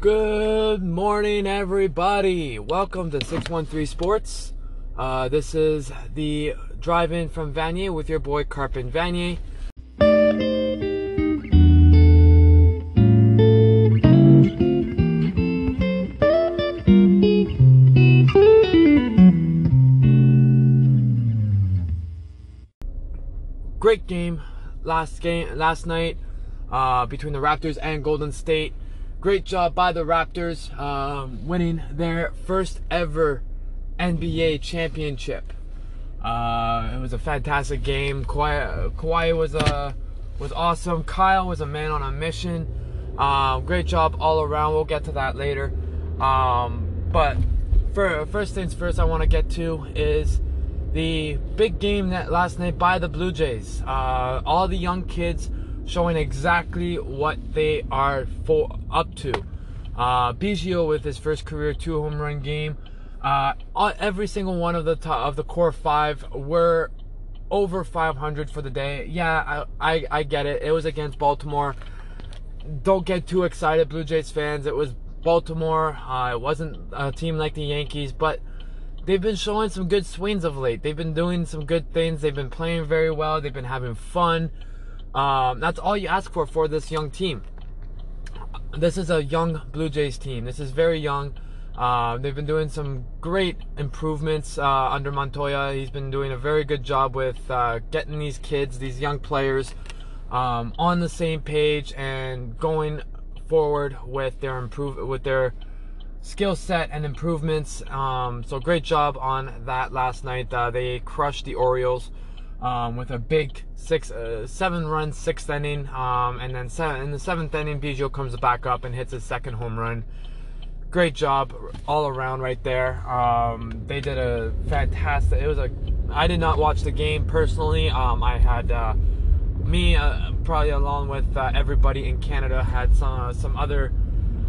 Good morning, everybody. Welcome to 613 Sports. Uh, this is the drive in from Vanier with your boy Carpin Vanier. Great game last game last night uh, between the Raptors and Golden State. Great job by the Raptors um, winning their first ever NBA championship. Uh, it was a fantastic game. Kawhi, Kawhi was uh, was awesome. Kyle was a man on a mission. Um, great job all around. We'll get to that later. Um, but for, first things first, I want to get to is the big game that last night by the Blue Jays. Uh, all the young kids showing exactly what they are for up to. Uh, Biggio with his first career two home run game. Uh, every single one of the top, of the core five were over 500 for the day. Yeah, I, I, I get it. It was against Baltimore. Don't get too excited, Blue Jays fans. It was Baltimore. Uh, it wasn't a team like the Yankees, but they've been showing some good swings of late. They've been doing some good things. They've been playing very well. They've been having fun. Um, that's all you ask for for this young team. This is a young Blue Jays team. This is very young. Uh, they've been doing some great improvements uh, under Montoya. He's been doing a very good job with uh, getting these kids, these young players, um, on the same page and going forward with their improve with their skill set and improvements. Um, so great job on that last night. Uh, they crushed the Orioles um, with a big six, uh, seven run sixth inning, um, and then seven, in the seventh inning, Biggio comes back up and hits his second home run. Great job all around right there. Um, they did a fantastic. It was a. I did not watch the game personally. Um, I had uh, me uh, probably along with uh, everybody in Canada had some uh, some other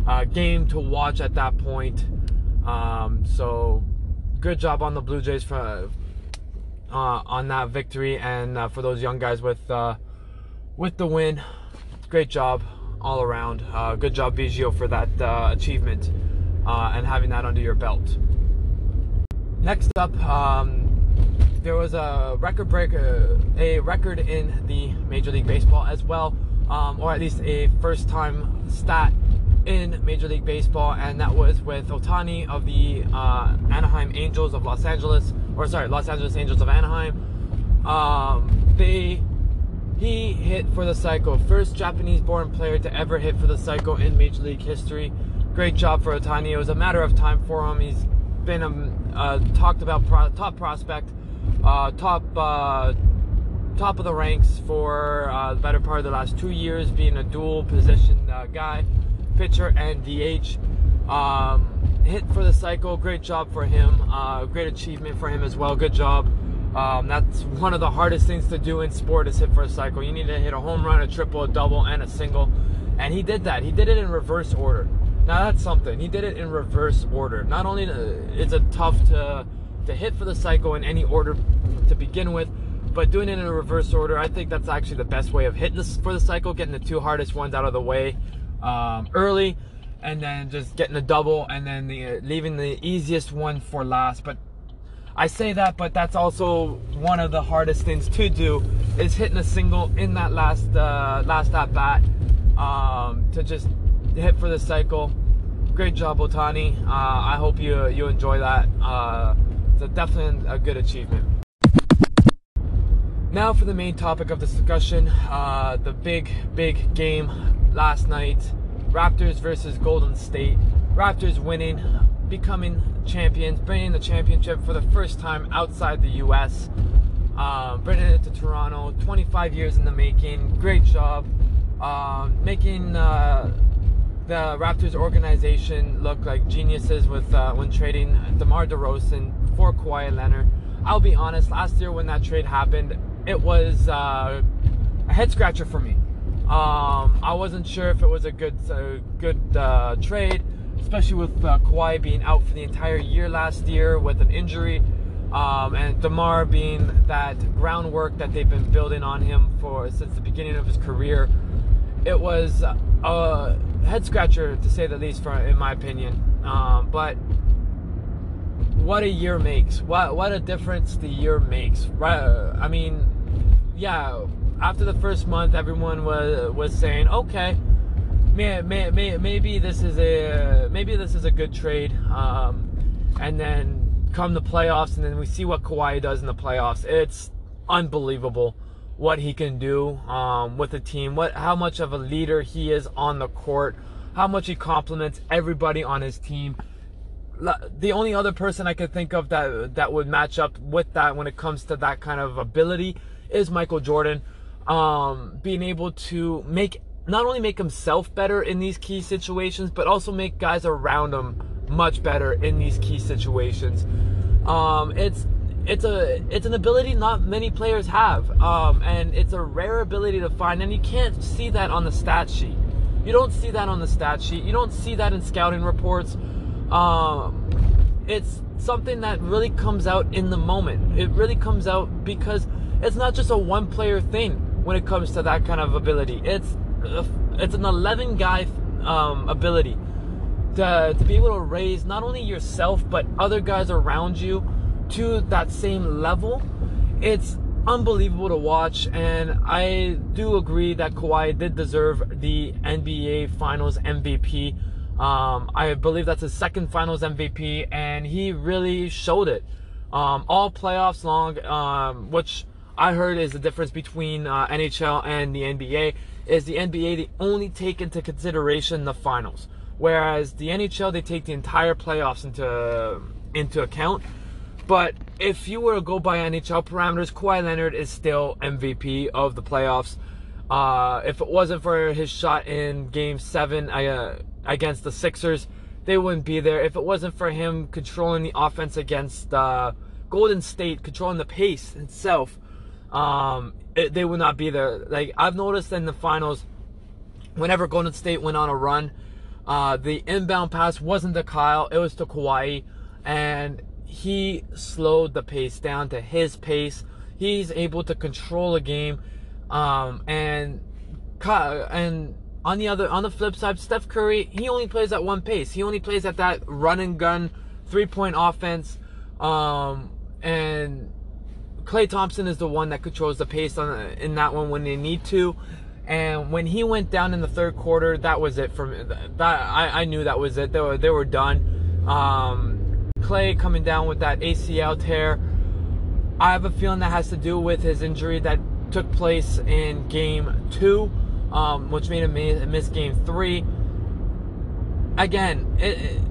uh, game to watch at that point. Um, so good job on the Blue Jays for on that victory and uh, for those young guys with uh, with the win. Great job all around. Uh, good job, Biggio, for that uh, achievement uh, and having that under your belt. Next up, um, there was a record breaker, a record in the Major League Baseball as well, um, or at least a first-time stat in Major League Baseball, and that was with Ohtani of the uh, Anaheim Angels of Los Angeles, or sorry, Los Angeles Angels of Anaheim. Um, they he hit for the cycle, first Japanese-born player to ever hit for the cycle in Major League history. Great job for Ohtani. It was a matter of time for him. He's been a, talked about pro, top prospect, uh, top uh, top of the ranks for uh, the better part of the last two years, being a dual position uh, guy pitcher and DH. Um, hit for the cycle, great job for him. Uh, great achievement for him as well. Good job. Um, that's one of the hardest things to do in sport is hit for a cycle. You need to hit a home run, a triple, a double, and a single. And he did that. He did it in reverse order. Now that's something. He did it in reverse order. Not only is it tough to to hit for the cycle in any order to begin with, but doing it in a reverse order, I think that's actually the best way of hitting this for the cycle, getting the two hardest ones out of the way um, early, and then just getting a double, and then the, uh, leaving the easiest one for last. But I say that, but that's also one of the hardest things to do is hitting a single in that last uh, last at bat um, to just hit for the cycle. Great job, Ohtani. Uh, I hope you you enjoy that. Uh, it's a definitely a good achievement. Now for the main topic of this discussion, uh, the big, big game last night Raptors versus Golden State. Raptors winning, becoming champions, bringing the championship for the first time outside the U.S., um, bringing it to Toronto. 25 years in the making. Great job. Um, making uh, the Raptors organization look like geniuses with uh, when trading DeMar DeRozan for Kawhi Leonard. I'll be honest, last year when that trade happened, it was uh, a head scratcher for me. Um, I wasn't sure if it was a good uh, good uh, trade, especially with uh, Kawhi being out for the entire year last year with an injury, um, and DeMar being that groundwork that they've been building on him for since the beginning of his career. It was a head scratcher to say the least, for in my opinion. Um, but what a year makes. What what a difference the year makes. Right? I mean, yeah. After the first month, everyone was was saying, okay, may, may, may, maybe this is a maybe this is a good trade. Um, and then come the playoffs, and then we see what Kawhi does in the playoffs. It's unbelievable what he can do um, with the team. What how much of a leader he is on the court. How much he compliments everybody on his team the only other person I could think of that that would match up with that when it comes to that kind of ability is Michael Jordan. Um, being able to make not only make himself better in these key situations, but also make guys around him much better in these key situations. Um, it's it's a it's an ability not many players have, um, and it's a rare ability to find, and you can't see that on the stat sheet. You don't see that on the stat sheet. You don't see that in scouting reports. Um, it's something that really comes out in the moment. It really comes out because it's not just a one player thing when it comes to that kind of ability. It's it's an 11 guy um, ability to, to be able to raise not only yourself but other guys around you to that same level. It's unbelievable to watch, and I do agree that Kawhi did deserve the NBA Finals MVP. Um, I believe that's his second Finals MVP, and he really showed it. Um, all playoffs long, um, which I heard is the difference between uh, NHL and the NBA. Is the NBA they only take into consideration the finals, whereas the NHL they take the entire playoffs into into account. But if you were to go by NHL parameters, Kawhi Leonard is still MVP of the playoffs. Uh, if it wasn't for his shot in Game Seven, Uh, against the Sixers, they wouldn't be there. If it wasn't for him controlling the offense against uh, Golden State, controlling the pace itself, um, it, they would not be there. Like I've noticed in the finals, whenever Golden State went on a run, uh, the inbound pass wasn't to Kyle, it was to Kawhi, and he slowed the pace down to his pace. He's able to control a game, um, and and on the other, on the flip side, Steph Curry, he only plays at one pace. He only plays at that run and gun, three point offense. Um, and Klay Thompson is the one that controls the pace on in that one when they need to. And when he went down in the third quarter, that was it for me. That I, I knew that was it. They were they were done. Um, Klay coming down with that ACL tear. I have a feeling that has to do with his injury that took place in game two um, which made him miss game three. Again, it, it,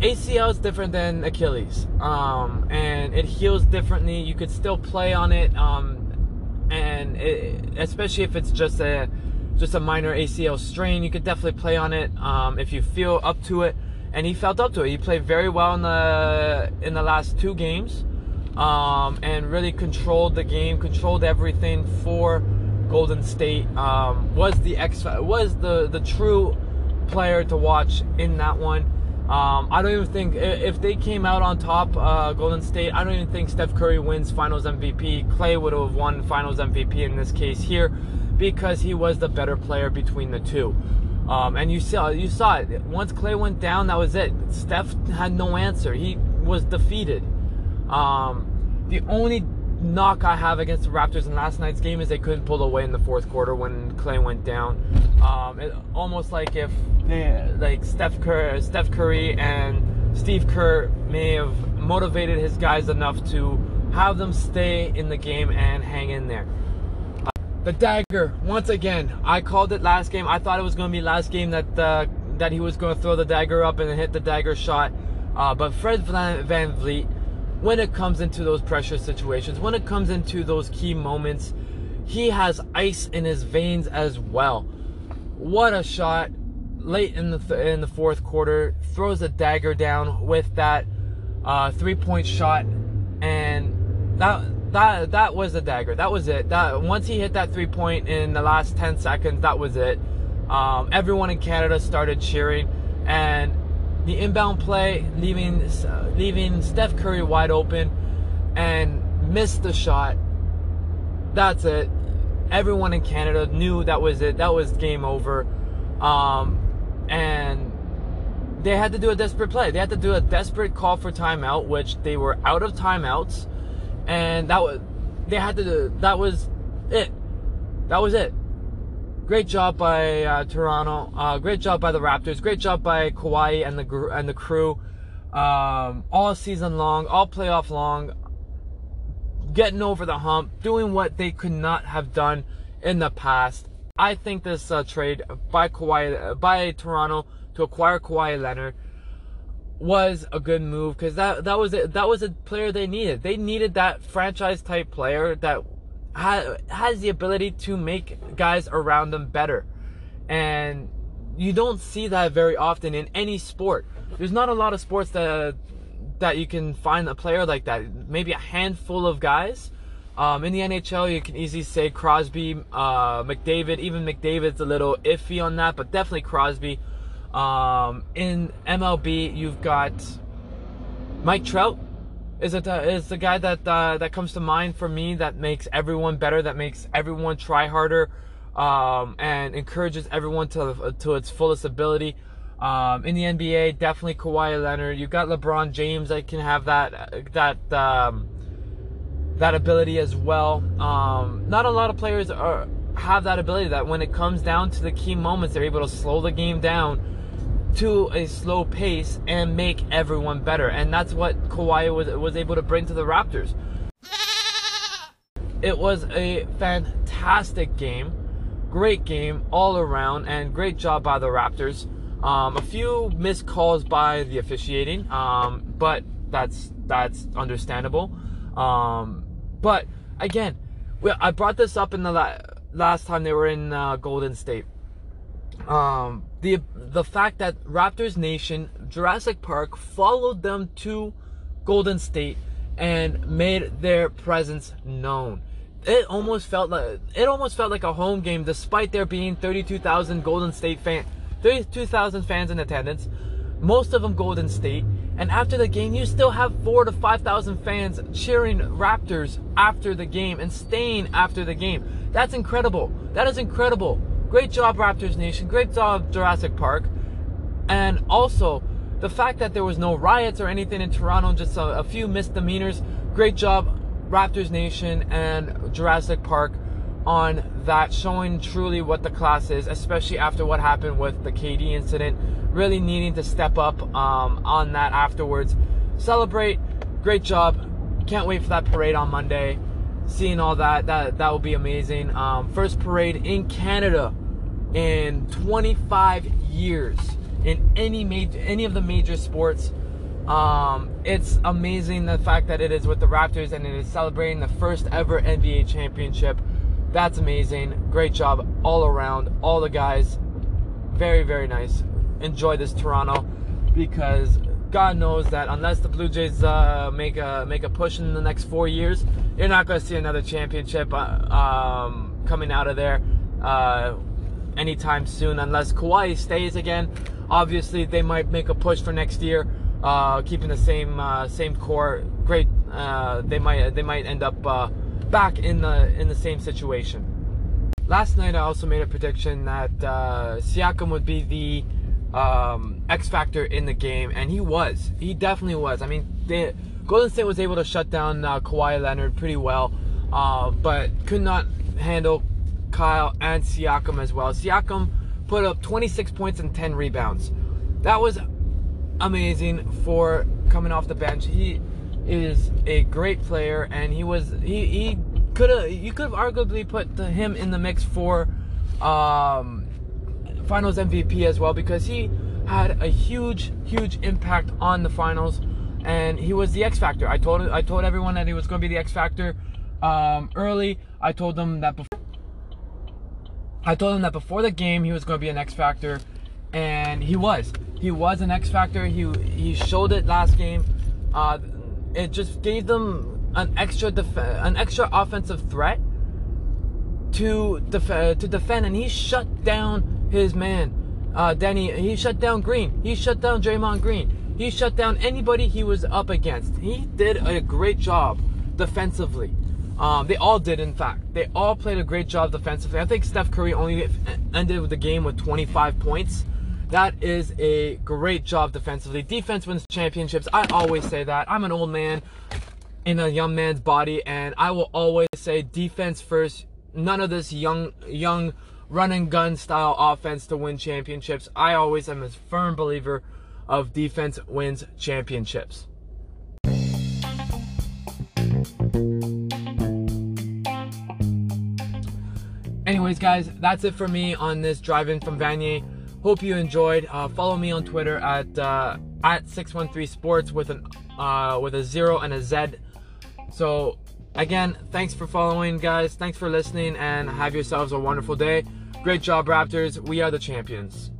ACL is different than Achilles, um, and it heals differently. You could still play on it, um, and it, especially if it's just a just a minor ACL strain, you could definitely play on it um, if you feel up to it. And he felt up to it. He played very well in the in the last two games, um, and really controlled the game, controlled everything for Golden State um, was the X was the the true player to watch in that one. Um, I don't even think if they came out on top, uh, Golden State. I don't even think Steph Curry wins Finals MVP. Klay would have won Finals MVP in this case here because he was the better player between the two. Um, and you saw you saw it once Klay went down. That was it. Steph had no answer. He was defeated. Um, the only knock I have against the Raptors in last night's game is they couldn't pull away in the fourth quarter when Klay went down. Um, it, almost like if like Steph Curry, Steph Curry and Steve Kerr may have motivated his guys enough to have them stay in the game and hang in there. The dagger, once again, I called it last game. I thought it was going to be last game that uh, that he was going to throw the dagger up and hit the dagger shot. Uh, but Fred VanVleet when it comes into those pressure situations, when it comes into those key moments, he has ice in his veins as well. What a shot late in the th- in the fourth quarter, throws a dagger down with that uh, three point shot, and that that that was the dagger. That was it. That once he hit that three point in the last ten seconds, that was it. Um, everyone in Canada started cheering, and the inbound play, leaving uh, leaving Steph Curry wide open, and missed the shot. That's it. Everyone in Canada knew that was it. That was game over. Um, and they had to do a desperate play. They had to do a desperate call for timeout, which they were out of timeouts, and that was they had to do. That was it. That was it. Great job by uh, Toronto. Uh, great job by the Raptors. Great job by Kawhi and the and the crew. Um, all season long, all playoff long, getting over the hump, doing what they could not have done in the past. I think this uh, trade by Kawhi by Toronto to acquire Kawhi Leonard was a good move because that that was that was a player they needed. They needed that franchise type player that ha- has the ability to make guys around them better, and you don't see that very often in any sport. There's not a lot of sports that that you can find a player like that. Maybe a handful of guys. Um, in the NHL, you can easily say Crosby, uh, McDavid. Even McDavid's a little iffy on that, but definitely Crosby. Um, in MLB, you've got Mike Trout. Is it uh, is the guy that uh, that comes to mind for me that makes everyone better, that makes everyone try harder, um, and encourages everyone to to its fullest ability. Um, in the NBA, definitely Kawhi Leonard. You've got LeBron James that can have that that um, that ability as well. Um, not a lot of players are have that ability that when it comes down to the key moments, they're able to slow the game down to a slow pace and make everyone better. And that's what Kawhi was was able to bring to the Raptors. It was a fantastic game, great game all around, and great job by the Raptors. Um, a few missed calls by the officiating, um, but that's that's understandable. Um, but again, I brought this up in the la- last time they were in uh, Golden State. Um, the the fact that Raptors Nation, Jurassic Park, followed them to Golden State and made their presence known. It almost felt like it almost felt like a home game, despite there being 32,000 Golden State fans 32,000 fans in attendance, most of them Golden State. And after the game, you still have four to 5,000 fans cheering Raptors after the game and staying after the game. That's incredible. That is incredible. Great job, Raptors Nation. Great job, Jurassic Park. And also, the fact that there was no riots or anything in Toronto, just a, a few misdemeanors. Great job, Raptors Nation and Jurassic Park on that, showing truly what the class is, especially after what happened with the KD incident. Really needing to step up um, on that afterwards. Celebrate. Great job. Can't wait for that parade on Monday. Seeing all that, that that will be amazing. Um, first parade in Canada in 25 years in any major, any of the major sports. Um, it's amazing the fact that it is with the Raptors and it is celebrating the first ever NBA championship that's amazing. Great job all around. All the guys. Very, very nice. Enjoy this Toronto because God knows that unless the Blue Jays uh, make a make a push in the next four years, you're not going to see another championship uh, um, coming out of there uh, anytime soon. Unless Kawhi stays again, obviously they might make a push for next year, uh, keeping the same uh, same core. Great. Uh, they might they might end up back in the in the same situation. Last night, I also made a prediction that uh, Siakam would be the um, X factor in the game, and he was. He definitely was. I mean, they, Golden State was able to shut down uh, Kawhi Leonard pretty well, uh, but could not handle Kyle and Siakam as well. Siakam put up 26 points and 10 rebounds. That was amazing for coming off the bench. He is a great player, and he was he he could have you could have arguably put the, him in the mix for um, Finals MVP as well because he had a huge huge impact on the finals, and he was the X factor. I told I told everyone that he was going to be the X factor um, early. I told them that before. I told him that before the game he was going to be an X factor, and he was. He was an X factor. He he showed it last game. Uh, it just gave them an extra def- an extra offensive threat to def- to defend, and he shut down his man, uh, Danny. He shut down Green. He shut down Draymond Green. He shut down anybody he was up against. He did a great job defensively. Um, they all did, in fact. They all played a great job defensively. I think Steph Curry only ended the game with 25 points. That is a great job defensively. Defense wins championships. I always say that. I'm an old man in a young man's body, and I will always say defense first. None of this young, young run and gun style offense to win championships. I always am a firm believer of defense wins championships. Anyways, guys, that's it for me on this drive-in from Vanier. Hope you enjoyed. Uh, follow me on Twitter at uh, at 613 Sports with an uh, with a zero and a Z. So again, thanks for following, guys. Thanks for listening, and have yourselves a wonderful day. Great job, Raptors. We are the champions.